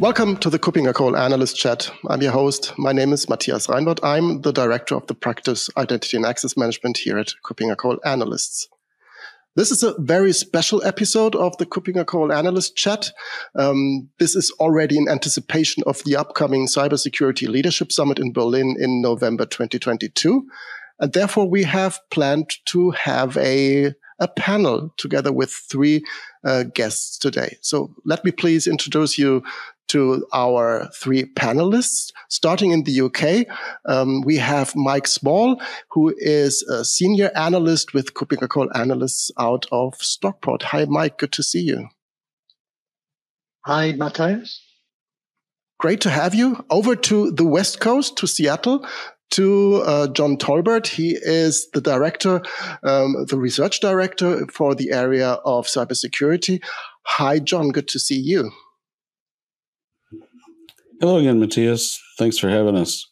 Welcome to the KuppingerCole Analyst Chat. I'm your host. My name is Matthias Reinwarth. I'm the Director of the Practice Identity and Access Management here at KuppingerCole Analysts. This is a very special episode of the KuppingerCole Analyst Chat. Um, this is already in anticipation of the upcoming Cybersecurity Leadership Summit in Berlin in November 2022. And therefore, we have planned to have a a panel together with three uh, guests today. So let me please introduce you to our three panelists. Starting in the UK, um, we have Mike Small, who is a senior analyst with KuppingerCole Analysts out of Stockport. Hi, Mike. Good to see you. Hi, Matthias. Great to have you. Over to the West Coast, to Seattle, to uh, John Tolbert. He is the director, um, the research director for the area of cybersecurity. Hi, John. Good to see you. Hello again, Matthias. Thanks for having us.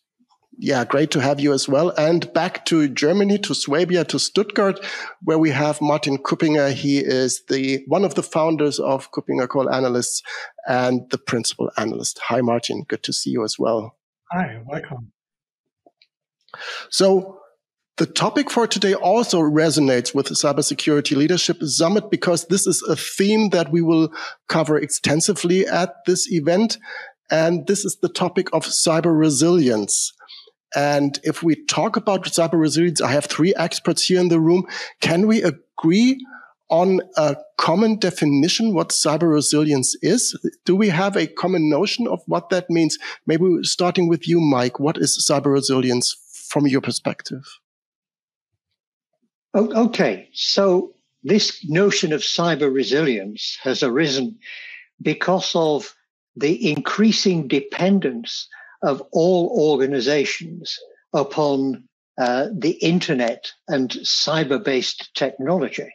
Yeah, great to have you as well. And back to Germany, to Swabia, to Stuttgart, where we have Martin Kuppinger. He is the one of the founders of KuppingerCole Analysts and the principal analyst. Hi, Martin. Good to see you as well. Hi, welcome. So the topic for today also resonates with the Cybersecurity Leadership Summit because this is a theme that we will cover extensively at this event. And this is the topic of cyber resilience. And if we talk about cyber resilience, I have three experts here in the room. Can we agree on a common definition what cyber resilience is? Do we have a common notion of what that means? Maybe starting with you, Mike, what is cyber resilience from your perspective? Okay, so this notion of cyber resilience has arisen because of the increasing dependence of all organizations upon uh, the internet and cyber based technology.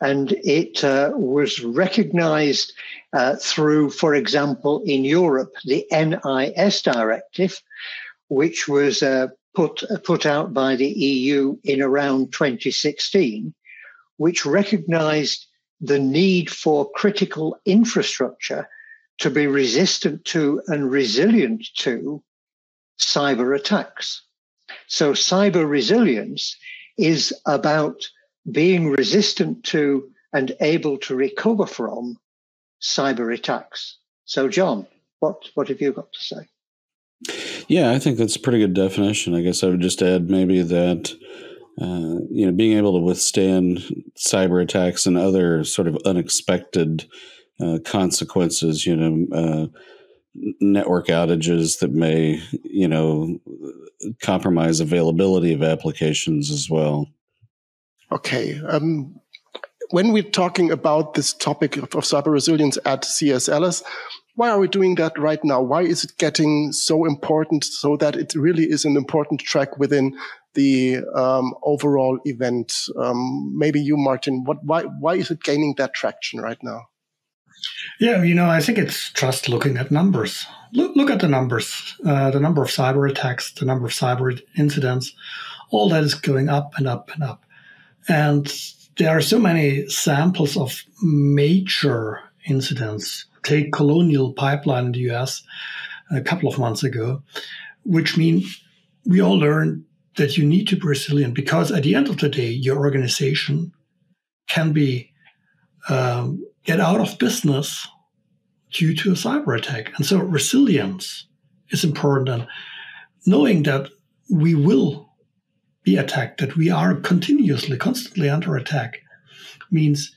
And it uh, was recognized uh, through, for example, in Europe, the NIS directive, which was uh, put, put out by the EU in around 2016, which recognized the need for critical infrastructure to be resistant to and resilient to cyber attacks. So cyber resilience is about being resistant to and able to recover from cyber attacks. So John, what, what have you got to say? Yeah, I think that's a pretty good definition. I guess I would just add maybe that uh, you know being able to withstand cyber attacks and other sort of unexpected uh, consequences, you know, uh, network outages that may, you know, compromise availability of applications as well. Okay. Um, when we're talking about this topic of, of cyber resilience at CSLS, why are we doing that right now? Why is it getting so important so that it really is an important track within the um, overall event? Um, maybe you, Martin, what, why, why is it gaining that traction right now? Yeah, you know, I think it's just looking at numbers. Look, look at the numbers, uh, the number of cyber attacks, the number of cyber incidents, all that is going up and up and up. And there are so many samples of major incidents. Take Colonial Pipeline in the US a couple of months ago, which mean we all learned that you need to be resilient because at the end of the day, your organization can be um, get out of business due to a cyber attack. And so resilience is important. And knowing that we will be attacked, that we are continuously, constantly under attack, means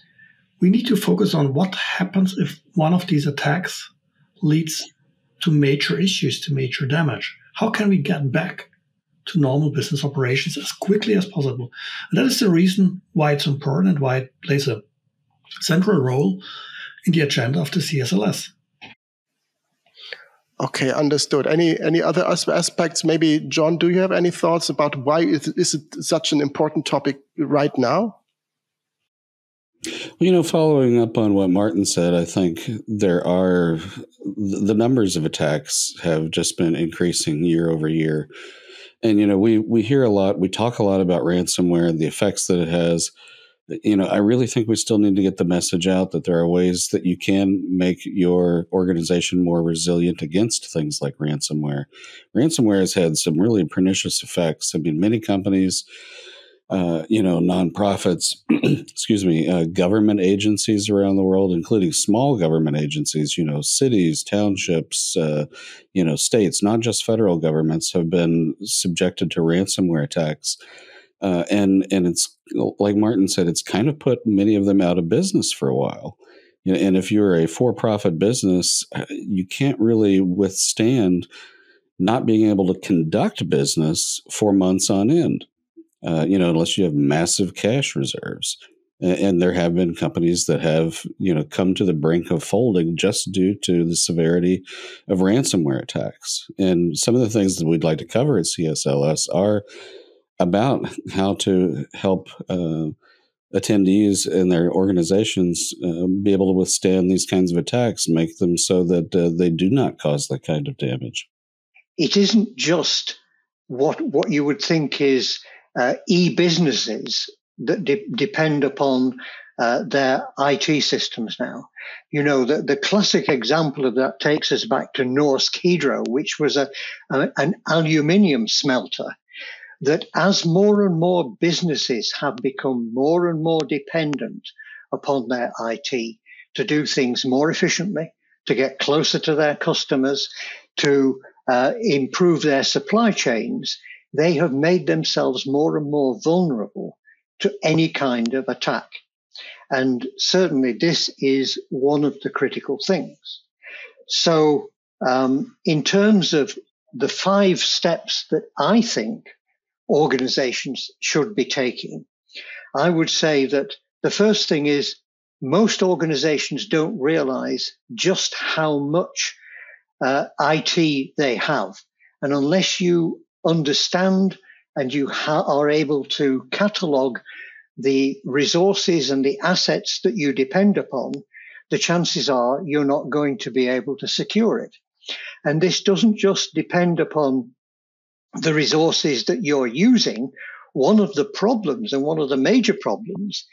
we need to focus on what happens if one of these attacks leads to major issues, to major damage. How can we get back to normal business operations as quickly as possible? And that is the reason why it's important and why it plays a central role in the agenda of the CSLS. Okay, understood. Any any other aspects? Maybe John, do you have any thoughts about why is, is it such an important topic right now? You know, following up on what Martin said, I think there are the numbers of attacks have just been increasing year over year. And you know, we we hear a lot, we talk a lot about ransomware and the effects that it has, you know, I really think we still need to get the message out that there are ways that you can make your organization more resilient against things like ransomware. Ransomware has had some really pernicious effects. I mean, many companies, uh, you know, nonprofits, excuse me, uh, government agencies around the world, including small government agencies, you know, cities, townships, uh, you know, states, not just federal governments, have been subjected to ransomware attacks. Uh, and and it's like Martin said, it's kind of put many of them out of business for a while. You know, and if you're a for-profit business, uh, you can't really withstand not being able to conduct business for months on end. Uh, you know, unless you have massive cash reserves. And, and there have been companies that have, you know, come to the brink of folding just due to the severity of ransomware attacks. And some of the things that we'd like to cover at CSLS are about how to help uh, attendees and their organizations uh, be able to withstand these kinds of attacks, make them so that uh, they do not cause that kind of damage. It isn't just what what you would think is uh, e-businesses that de- depend upon uh, their IT systems now. You know, the, the classic example of that takes us back to Norsk Hydro, which was a, a an aluminium smelter that as more and more businesses have become more and more dependent upon their IT to do things more efficiently, to get closer to their customers, to uh, improve their supply chains, they have made themselves more and more vulnerable to any kind of attack. And certainly this is one of the critical things. So, um, in terms of the five steps that I think organizations should be taking. I would say that the first thing is most organizations don't realize just how much uh, IT they have. And unless you understand and you ha- are able to catalog the resources and the assets that you depend upon, the chances are you're not going to be able to secure it. And this doesn't just depend upon the resources that you're using, one of the problems and one of the major problems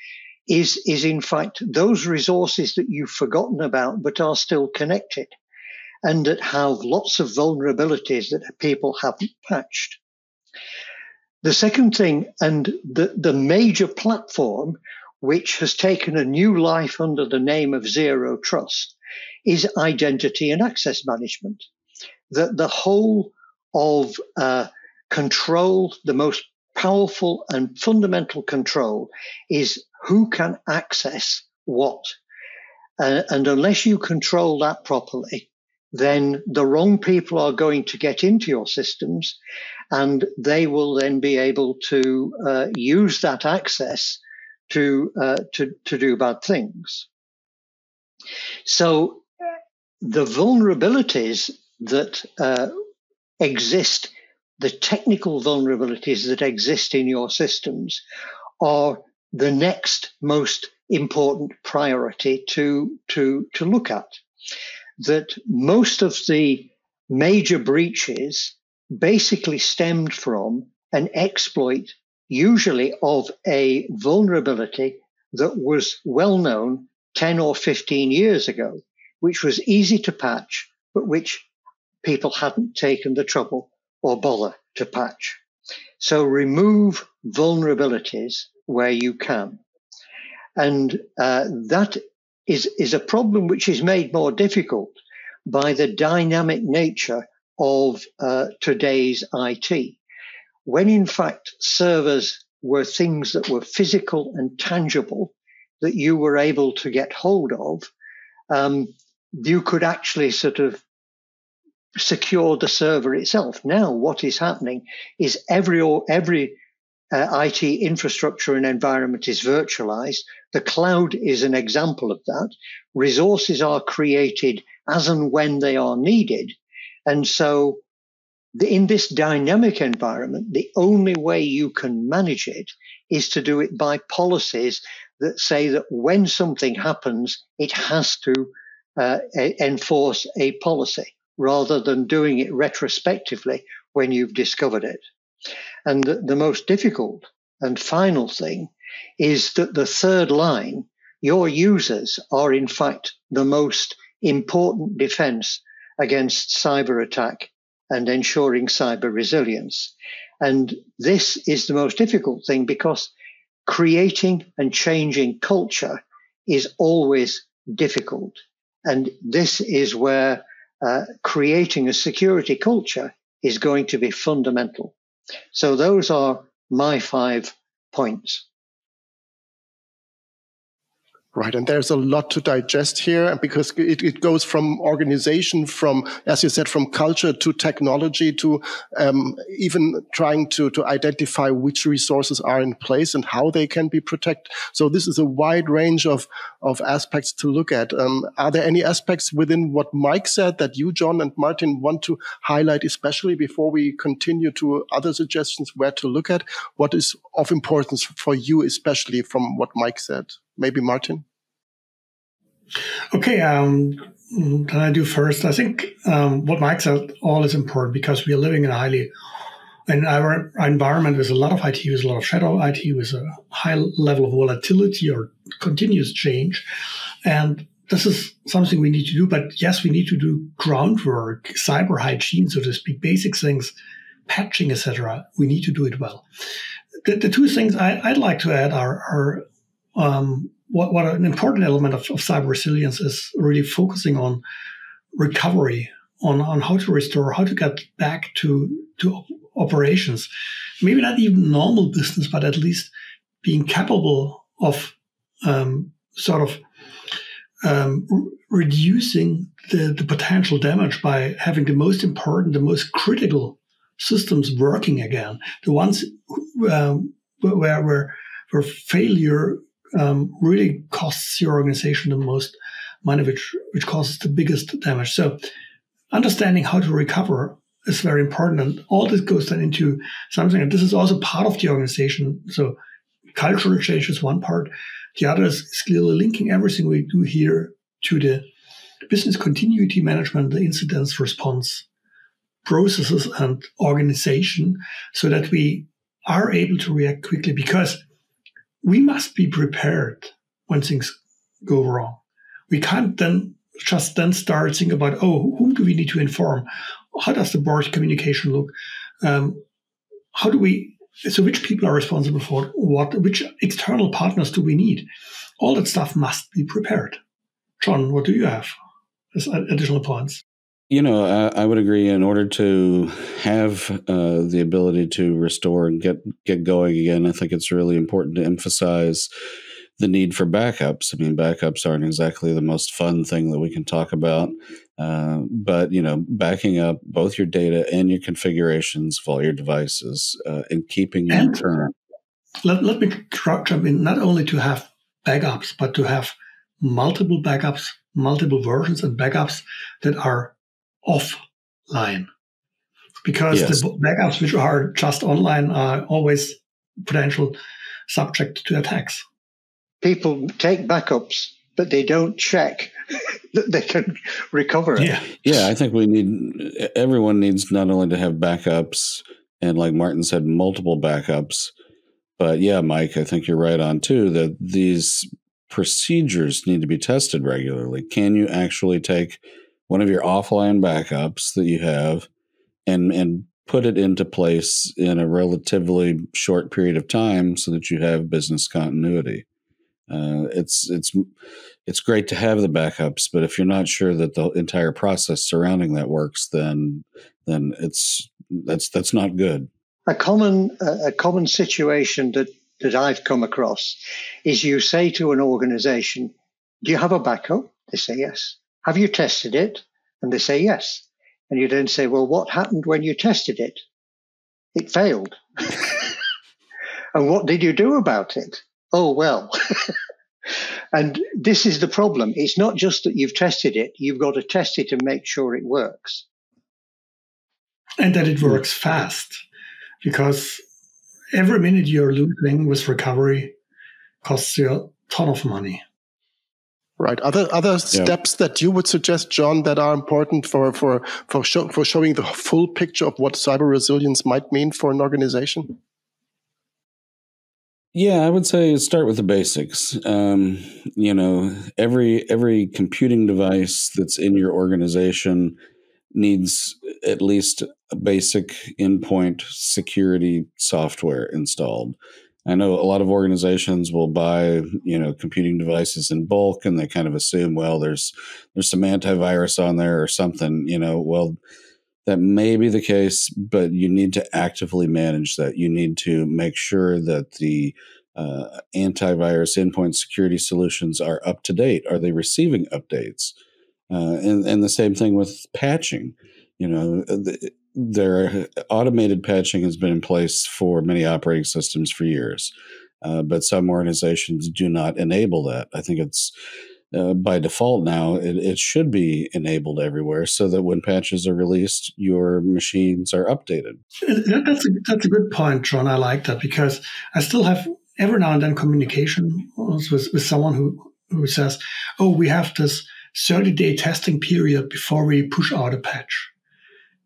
is, is in fact those resources that you've forgotten about but are still connected and that have lots of vulnerabilities that people haven't patched. The second thing, and the, the major platform which has taken a new life under the name of zero trust, is identity and access management. That the whole of uh, control, the most powerful and fundamental control is who can access what. Uh, and unless you control that properly, then the wrong people are going to get into your systems and they will then be able to uh, use that access to, uh, to, to do bad things. So the vulnerabilities that uh, exist, the technical vulnerabilities that exist in your systems are the next most important priority to, to, to look at. That most of the major breaches basically stemmed from an exploit, usually of a vulnerability that was well known 10 or 15 years ago, which was easy to patch, but which people hadn't taken the trouble or bother to patch. So remove vulnerabilities where you can. And uh, that is, is a problem which is made more difficult by the dynamic nature of uh, today's IT. When in fact servers were things that were physical and tangible that you were able to get hold of, um, you could actually sort of secure the server itself. Now, what is happening is every every uh, IT infrastructure and environment is virtualized. The cloud is an example of that. Resources are created as and when they are needed, and so the, in this dynamic environment, the only way you can manage it is to do it by policies that say that when something happens, it has to uh, enforce a policy rather than doing it retrospectively when you've discovered it. And the, the most difficult and final thing is that the third line, your users are in fact the most important defense against cyber attack and ensuring cyber resilience. And this is the most difficult thing because creating and changing culture is always difficult. And this is where uh, creating a security culture is going to be fundamental. So those are my five points. Right. And there's a lot to digest here because it, it goes from organization, from, as you said, from culture to technology to um, even trying to, to identify which resources are in place and how they can be protected. So this is a wide range of, of aspects to look at. Um, are there any aspects within what Mike said that you, John and Martin want to highlight, especially before we continue to other suggestions where to look at? What is of importance for you, especially from what Mike said? Maybe Martin? Okay, um, can I do first? I think um, what Mike said all is important because we are living in a highly in our, environment with a lot of IT, with a lot of shadow IT, with a high level of volatility or continuous change, and this is something we need to do. But yes, we need to do groundwork, cyber hygiene, so to speak, basic things, patching, etc. We need to do it well. The, the two things I, would like to add are, are um, what, what an important element of, of cyber resilience is really focusing on recovery, on, on how to restore, how to get back to, to operations. Maybe not even normal business, but at least being capable of um, sort of um, reducing the, the potential damage by having the most important, the most critical systems working again. The ones um, where, where, where failure um, really costs your organization the most money, which which causes the biggest damage. So, understanding how to recover is very important, and all this goes then into something. And this is also part of the organization. So, cultural change is one part. The other is clearly linking everything we do here to the business continuity management, the incidents response processes and organization, so that we are able to react quickly because we must be prepared when things go wrong. We can't then just then start thinking about, oh, whom do we need to inform? How does the board communication look? Um, how do we, so which people are responsible for what, which external partners do we need? All that stuff must be prepared. John, what do you have as additional points? You know, I, I, would agree. In order to have uh, the ability to restore and get get going again, I think it's really important to emphasize the need for backups. I mean, backups aren't exactly the most fun thing that we can talk about, uh, but you know, backing up both your data and your configurations of all your devices uh, and keeping them current. Let, let me jump in. Not only to have backups, but to have multiple backups, multiple versions and backups that are offline because yes. the backups which are just online are always potential subject to attacks. People take backups, but they don't check that they can recover it. Yeah. yeah, I think we need everyone needs not only to have backups and like Martin said, multiple backups. But yeah, Mike, I think you're right on too that these procedures need to be tested regularly. Can you actually take one of your offline backups that you have and and put it into place in a relatively short period of time so that you have business continuity. Uh, it's it's it's great to have the backups, but if you're not sure that the entire process surrounding that works, then then it's that's that's not good. A common a common situation that that I've come across is you say to an organization, "Do you have a backup?" They say yes. Have you tested it? And they say yes. And you then say, well, what happened when you tested it? It failed. and what did you do about it? Oh, well. and this is the problem. It's not just that you've tested it, you've got to test it and make sure it works. And that it works fast because every minute you're losing with recovery costs you a ton of money. Right. Other other yeah. steps that you would suggest, John, that are important for for for show, for showing the full picture of what cyber resilience might mean for an organization. Yeah, I would say start with the basics. Um, you know, every every computing device that's in your organization needs at least a basic endpoint security software installed. I know a lot of organizations will buy, you know, computing devices in bulk and they kind of assume, well, there's there's some antivirus on there or something, you know, well that may be the case, but you need to actively manage that. You need to make sure that the uh, antivirus endpoint security solutions are up to date. Are they receiving updates? Uh, and and the same thing with patching. You know, the, their automated patching has been in place for many operating systems for years, uh, but some organizations do not enable that. I think it's uh, by default now it, it, should be enabled everywhere so that when patches are released your machines are updated. That's a, that's a good point john i like that because i still have every now and then communication with, with someone who, who says oh we have this 30 day testing period before we push out a patch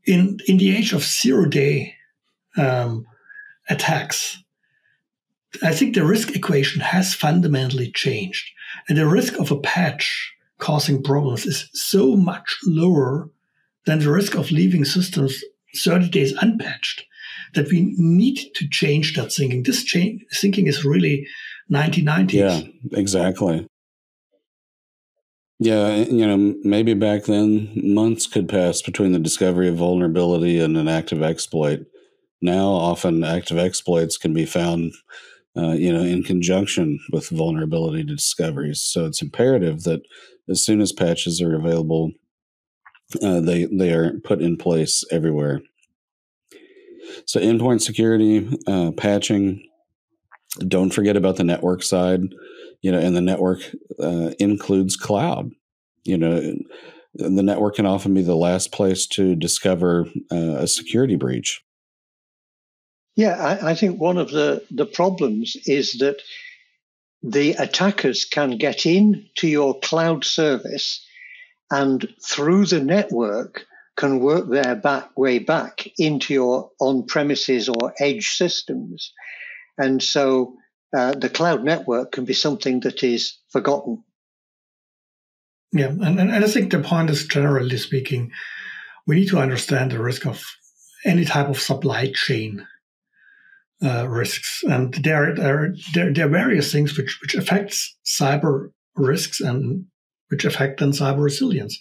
in in the age of zero day um, attacks, I think the risk equation has fundamentally changed, and the risk of a patch causing problems is so much lower than the risk of leaving systems 30 days unpatched that we need to change that thinking. This change, thinking is really 1990s. Yeah, exactly. Yeah, you know, maybe back then months could pass between the discovery of vulnerability and an active exploit. Now, often active exploits can be found, uh, you know, in conjunction with vulnerability discoveries. So it's imperative that as soon as patches are available, uh, they they are put in place everywhere. So endpoint security, uh, patching. Don't forget about the network side you know, and the network uh, includes cloud. You know, the network can often be the last place to discover uh, a security breach. Yeah, I, I think one of the, the problems is that the attackers can get in to your cloud service and through the network can work their back way back into your on premises or edge systems. And so uh, the cloud network can be something that is forgotten. Yeah, and, and I think the point is generally speaking, we need to understand the risk of any type of supply chain uh, risks, and there, there, there, there are various things which which affects cyber risks and which affect then cyber resilience.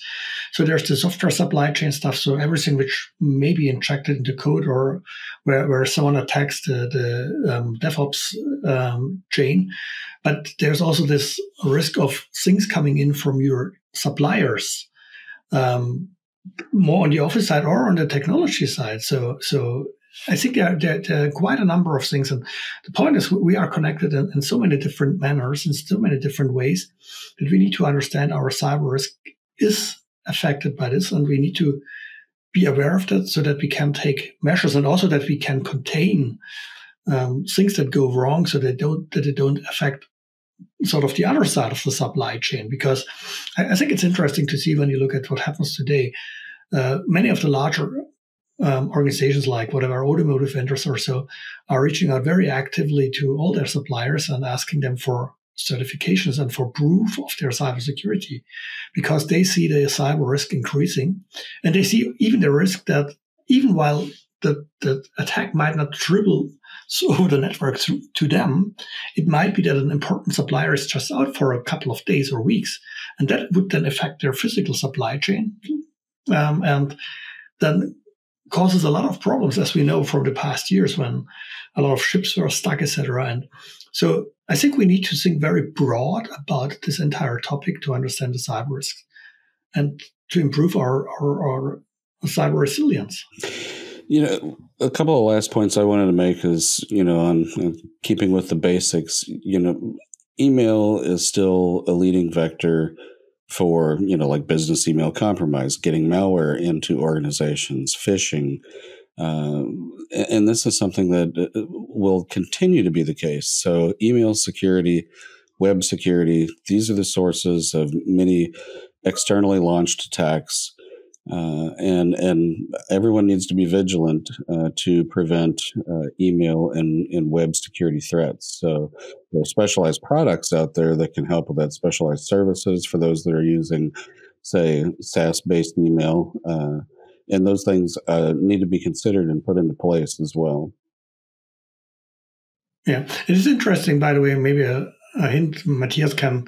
So there's the software supply chain stuff. So everything which may be injected into code or where, where someone attacks the, the um, DevOps um, chain. But there's also this risk of things coming in from your suppliers, um, more on the office side or on the technology side. So, so I think there, there, there, are quite a number of things. And the point is, we are connected in, in, so many different manners, in so many different ways, that we need to understand our cyber risk is affected by this. And we need to be aware of that so that we can take measures and also that we can contain um, things that go wrong so that, don't, that they don't affect sort of the other side of the supply chain. Because I, I think it's interesting to see when you look at what happens today. Uh, many of the larger um, organizations like whatever automotive vendors or so are reaching out very actively to all their suppliers and asking them for certifications and for proof of their cybersecurity because they see the cyber risk increasing and they see even the risk that even while the, the attack might not dribble over the network to, to them, it might be that an important supplier is just out for a couple of days or weeks, and that would then affect their physical supply chain. Um, and then causes a lot of problems, as we know from the past years when a lot of ships were stuck, etc. And so I think we need to think very broad about this entire topic to understand the cyber risks and to improve our, our, our cyber resilience. You know, a couple of last points I wanted to make is, you know, on keeping with the basics, you know, email is still a leading vector for you know like business email compromise getting malware into organizations phishing uh, and this is something that uh, will continue to be the case. So email security web security these are the sources of many externally launched attacks Uh, and and everyone needs to be vigilant uh, to prevent uh, email and, and web security threats. So there are specialized products out there that can help with that. Specialized services for those that are using, say, SaaS-based email, uh, and those things uh, need to be considered and put into place as well. Yeah, it is interesting, by the way. Maybe a, a hint Matthias can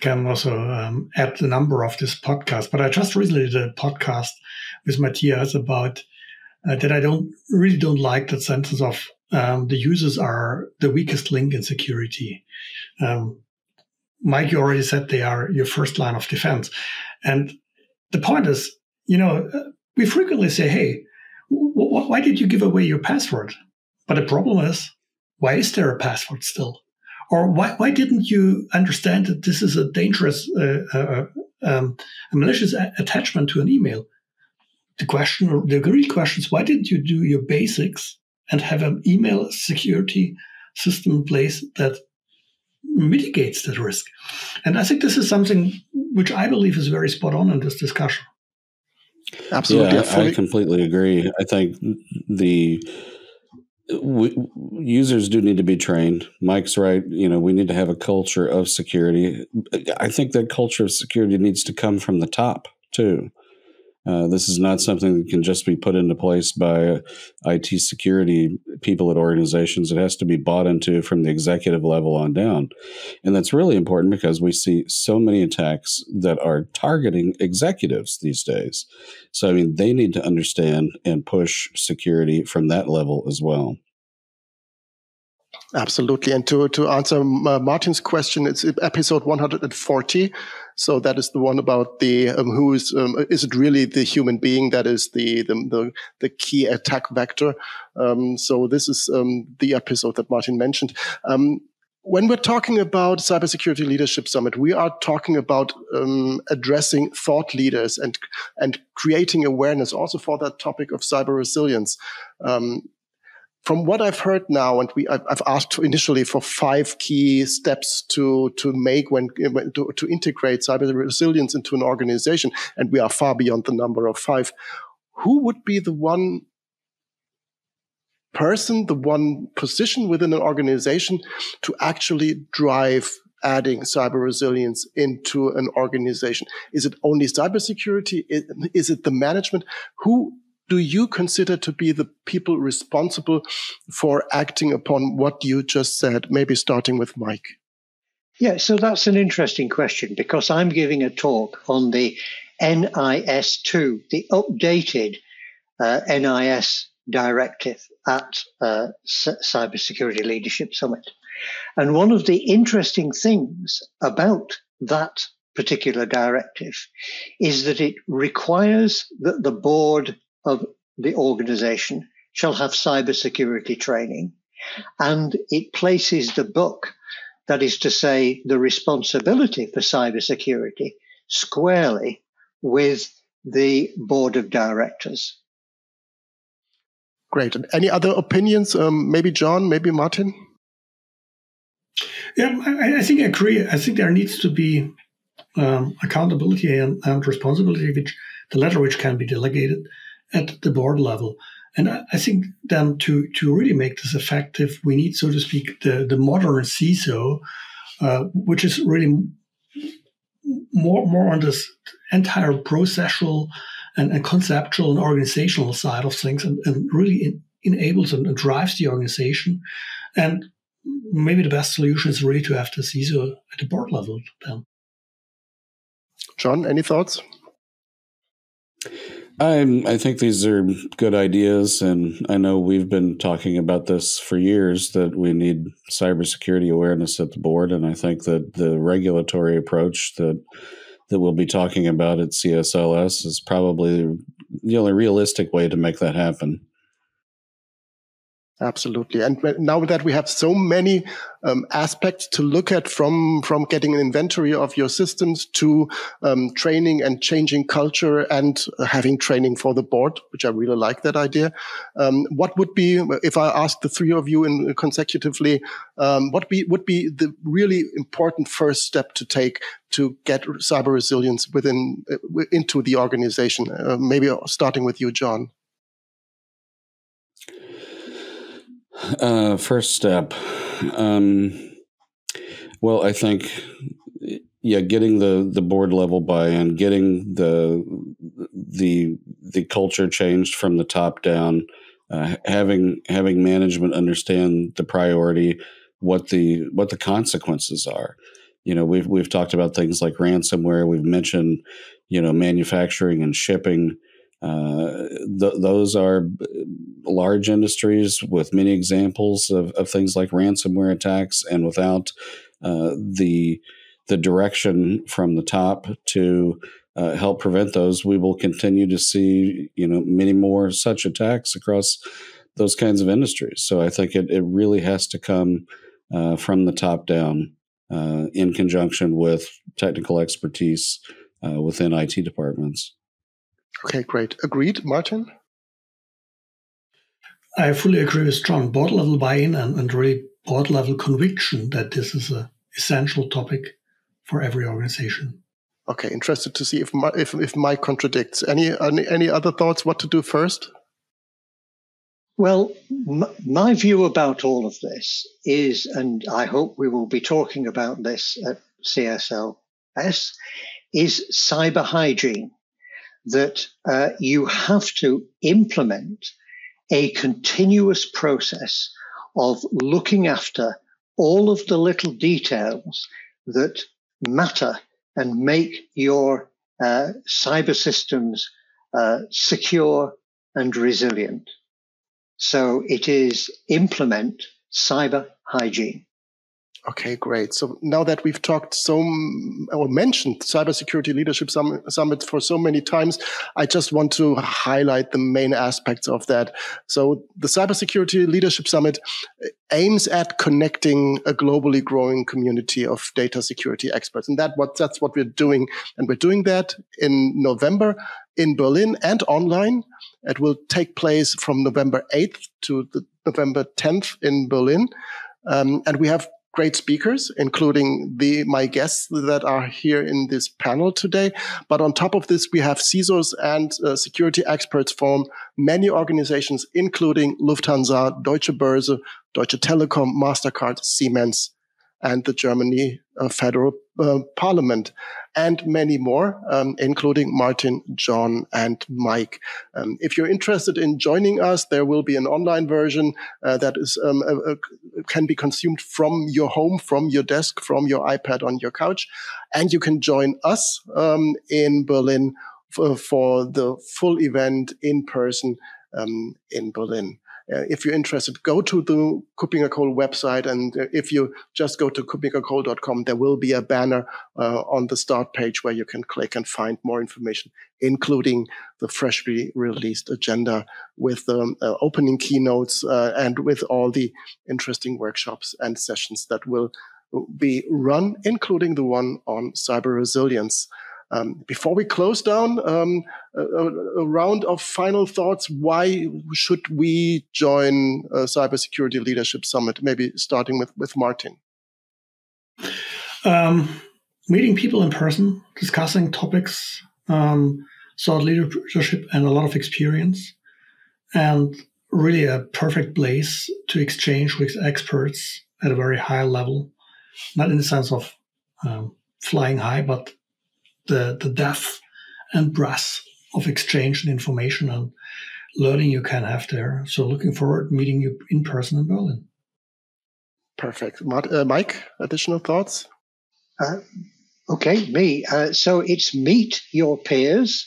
can also um, add the number of this podcast. But I just recently did a podcast with Matthias about uh, that I don't really don't like that sentence of um, the users are the weakest link in security. Um, Mike, you already said they are your first line of defense. And the point is, you know, uh, we frequently say, hey, why did you give away your password? But the problem is, why is there a password still? Or why, why didn't you understand that this is a dangerous, uh, uh, um, a malicious a- attachment to an email? The question, or the real question is, why didn't you do your basics and have an email security system in place that mitigates that risk? And I think this is something which I believe is very spot on in this discussion. Absolutely, yeah, I, I completely agree. I think the we, users do need to be trained. Mike's right. You know, we need to have a culture of security. I think that culture of security needs to come from the top too. Uh, this is not something that can just be put into place by IT security people at organizations. It has to be bought into from the executive level on down. And that's really important because we see so many attacks that are targeting executives these days. So, I mean, they need to understand and push security from that level as well. Absolutely. And to, to answer uh, Martin's question, it's episode 140. So that is the one about the um, who is um, is it really the human being that is the the the, the key attack vector? Um, so this is um, the episode that Martin mentioned. Um, when we're talking about cybersecurity leadership summit, we are talking about um, addressing thought leaders and and creating awareness also for that topic of cyber resilience. From what I've heard now, and we, I've asked initially for five key steps to to make when to, to integrate cyber resilience into an organization, and we are far beyond the number of five. Who would be the one person, the one position within an organization to actually drive adding cyber resilience into an organization? Is it only cybersecurity? Is it the management? Who do you consider to be the people responsible for acting upon what you just said? Maybe starting with Mike. Yeah, so that's an interesting question because I'm giving a talk on the NIS2, the updated uh, NIS directive at uh, Cybersecurity Leadership Summit. And one of the interesting things about that particular directive is that it requires that the board of the organization shall have cybersecurity training. And it places the book, that is to say, the responsibility for cybersecurity, squarely with the board of directors. Great. And any other opinions? Um, maybe John, maybe Martin? Yeah, I, I, think I agree. I think there needs to be um, accountability and, and responsibility, which the latter which can be delegated at the board level. And I, think then to, to really make this effective, we need, so to speak, the, the modern CISO, uh, which is really more, more on this entire processual and, and conceptual and organizational side of things and, and really in, enables and, drives the organization. And maybe the best solution is really to have the CISO at the board level then. John, any thoughts? I I think these are good ideas, and I know we've been talking about this for years that we need cybersecurity awareness at the board, and I think that the regulatory approach that that we'll be talking about at CSLS is probably the only realistic way to make that happen. Absolutely. And now that we have so many um, aspects to look at from, from getting an inventory of your systems to um, training and changing culture and having training for the board, which I really like that idea. Um, what would be, if I ask the three of you in consecutively, um, what be, would be the really important first step to take to get cyber resilience within, uh, into the organization? Uh, maybe starting with you, John. Uh, first step. Um, well, I think, yeah, getting the, the board level buy-in, getting the the the culture changed from the top down, uh, having having management understand the priority, what the what the consequences are. You know, we've we've talked about things like ransomware. We've mentioned, you know, manufacturing and shipping. Uh, th- those are large industries with many examples of, of things like ransomware attacks, and without uh, the the direction from the top to uh, help prevent those, we will continue to see you know many more such attacks across those kinds of industries. So I think it, it really has to come uh, from the top down uh, in conjunction with technical expertise within IT departments. Okay, great. Agreed, Martin? I fully agree with John. Board level buy in and, and really board level conviction that this is an essential topic for every organization. Okay, interested to see if my, if, if Mike contradicts. Any, any, any other thoughts what to do first? Well, m- my view about all of this is, and I hope we will be talking about this at CSLS, is cyber hygiene that uh, you have to implement a continuous process of looking after all of the little details that matter and make your uh, cyber systems uh, secure and resilient. So it is implement cyber hygiene. Okay, great. So now that we've talked so or mentioned cybersecurity leadership summit for so many times, I just want to highlight the main aspects of that. So the cybersecurity leadership summit aims at connecting a globally growing community of data security experts, and that what that's what we're doing, and we're doing that in November in Berlin and online. It will take place from November 8th to November 10th in Berlin. Um, and we have great speakers, including the my guests that are here in this panel today. But on top of this, we have CISOs and uh, security experts from many organizations, including Lufthansa, Deutsche Börse, Deutsche Telekom, Mastercard, Siemens, and the Germany uh, Federal uh, Parliament, and many more, um, including Martin, John, and Mike. Um, if you're interested in joining us, there will be an online version uh, that is um, uh, can be consumed from your home, from your desk, from your iPad on your couch, and you can join us um, in Berlin for, for, the full event in person um, in Berlin. Uh, if you're interested, go to the KuppingerCole website. And uh, if you just go to kuppingercole.com, there will be a banner uh, on the start page where you can click and find more information, including the freshly released agenda with the um, uh, opening keynotes uh, and with all the interesting workshops and sessions that will be run, including the one on cyber resilience. Um, before we close down, um, a, a, round of final thoughts. Why should we join a Cybersecurity Leadership Summit? Maybe starting with, with Martin. Um, meeting people in person, discussing topics, um, thought leadership, and a lot of experience, and really a perfect place to exchange with experts at a very high level, not in the sense of um, flying high, but the, the depth and breadth of exchange and information and learning you can have there. So looking forward to meeting you in person in Berlin. Perfect. Uh, Mike, additional thoughts? Uh, okay, me. Uh, so it's meet your peers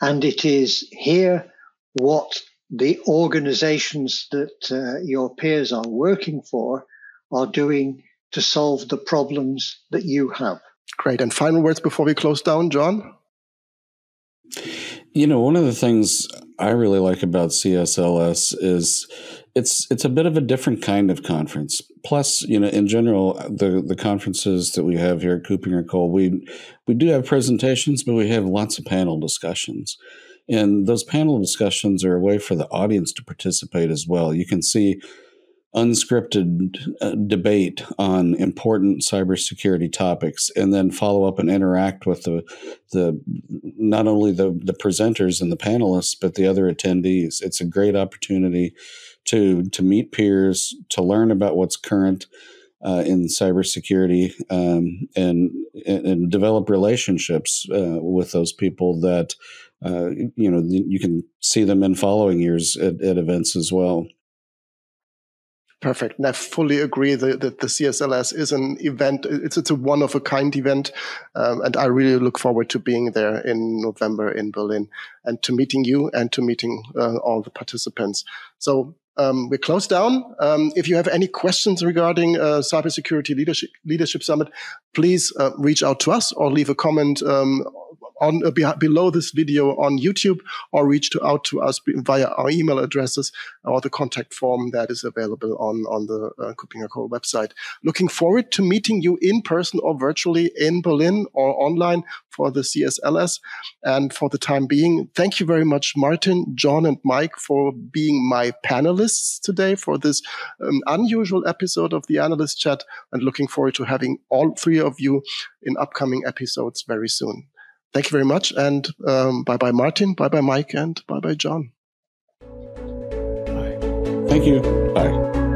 and it is hear what the organizations that uh, your peers are working for are doing to solve the problems that you have. Great. And final words before we close down, John? You know, one of the things I really like about CSLS is it's it's a bit of a different kind of conference. Plus, you know, in general, the the conferences that we have here at KuppingerCole, we we do have presentations, but we have lots of panel discussions. And those panel discussions are a way for the audience to participate as well. You can see unscripted uh, debate on important cybersecurity topics and then follow up and interact with the the not only the the presenters and the panelists but the other attendees. It's a great opportunity to to meet peers to learn about what's current uh, in cybersecurity um, and, and develop relationships uh, with those people that uh, you know you can see them in following years at, at events as well Perfect. And I fully agree that, that, the CSLS is an event. It's, it's a one of a kind event. Um, and I really look forward to being there in November in Berlin and to meeting you and to meeting uh, all the participants. So um, we're closed down. Um, if you have any questions regarding uh, Cybersecurity Leadership, Leadership Summit, please uh, reach out to us or leave a comment um, on uh, be- below this video on YouTube or reach to, out to us via our email addresses or the contact form that is available on, on the uh, KuppingerCole website. Looking forward to meeting you in person or virtually in Berlin or online for the CSLS. And for the time being, thank you very much, Martin, John, and Mike for being my panelists today for this um, unusual episode of the Analyst Chat and looking forward to having all three of you in upcoming episodes very soon. Thank you very much. And um, bye bye, Martin. Bye bye, Mike. And bye bye, John. Bye. Thank you. Bye.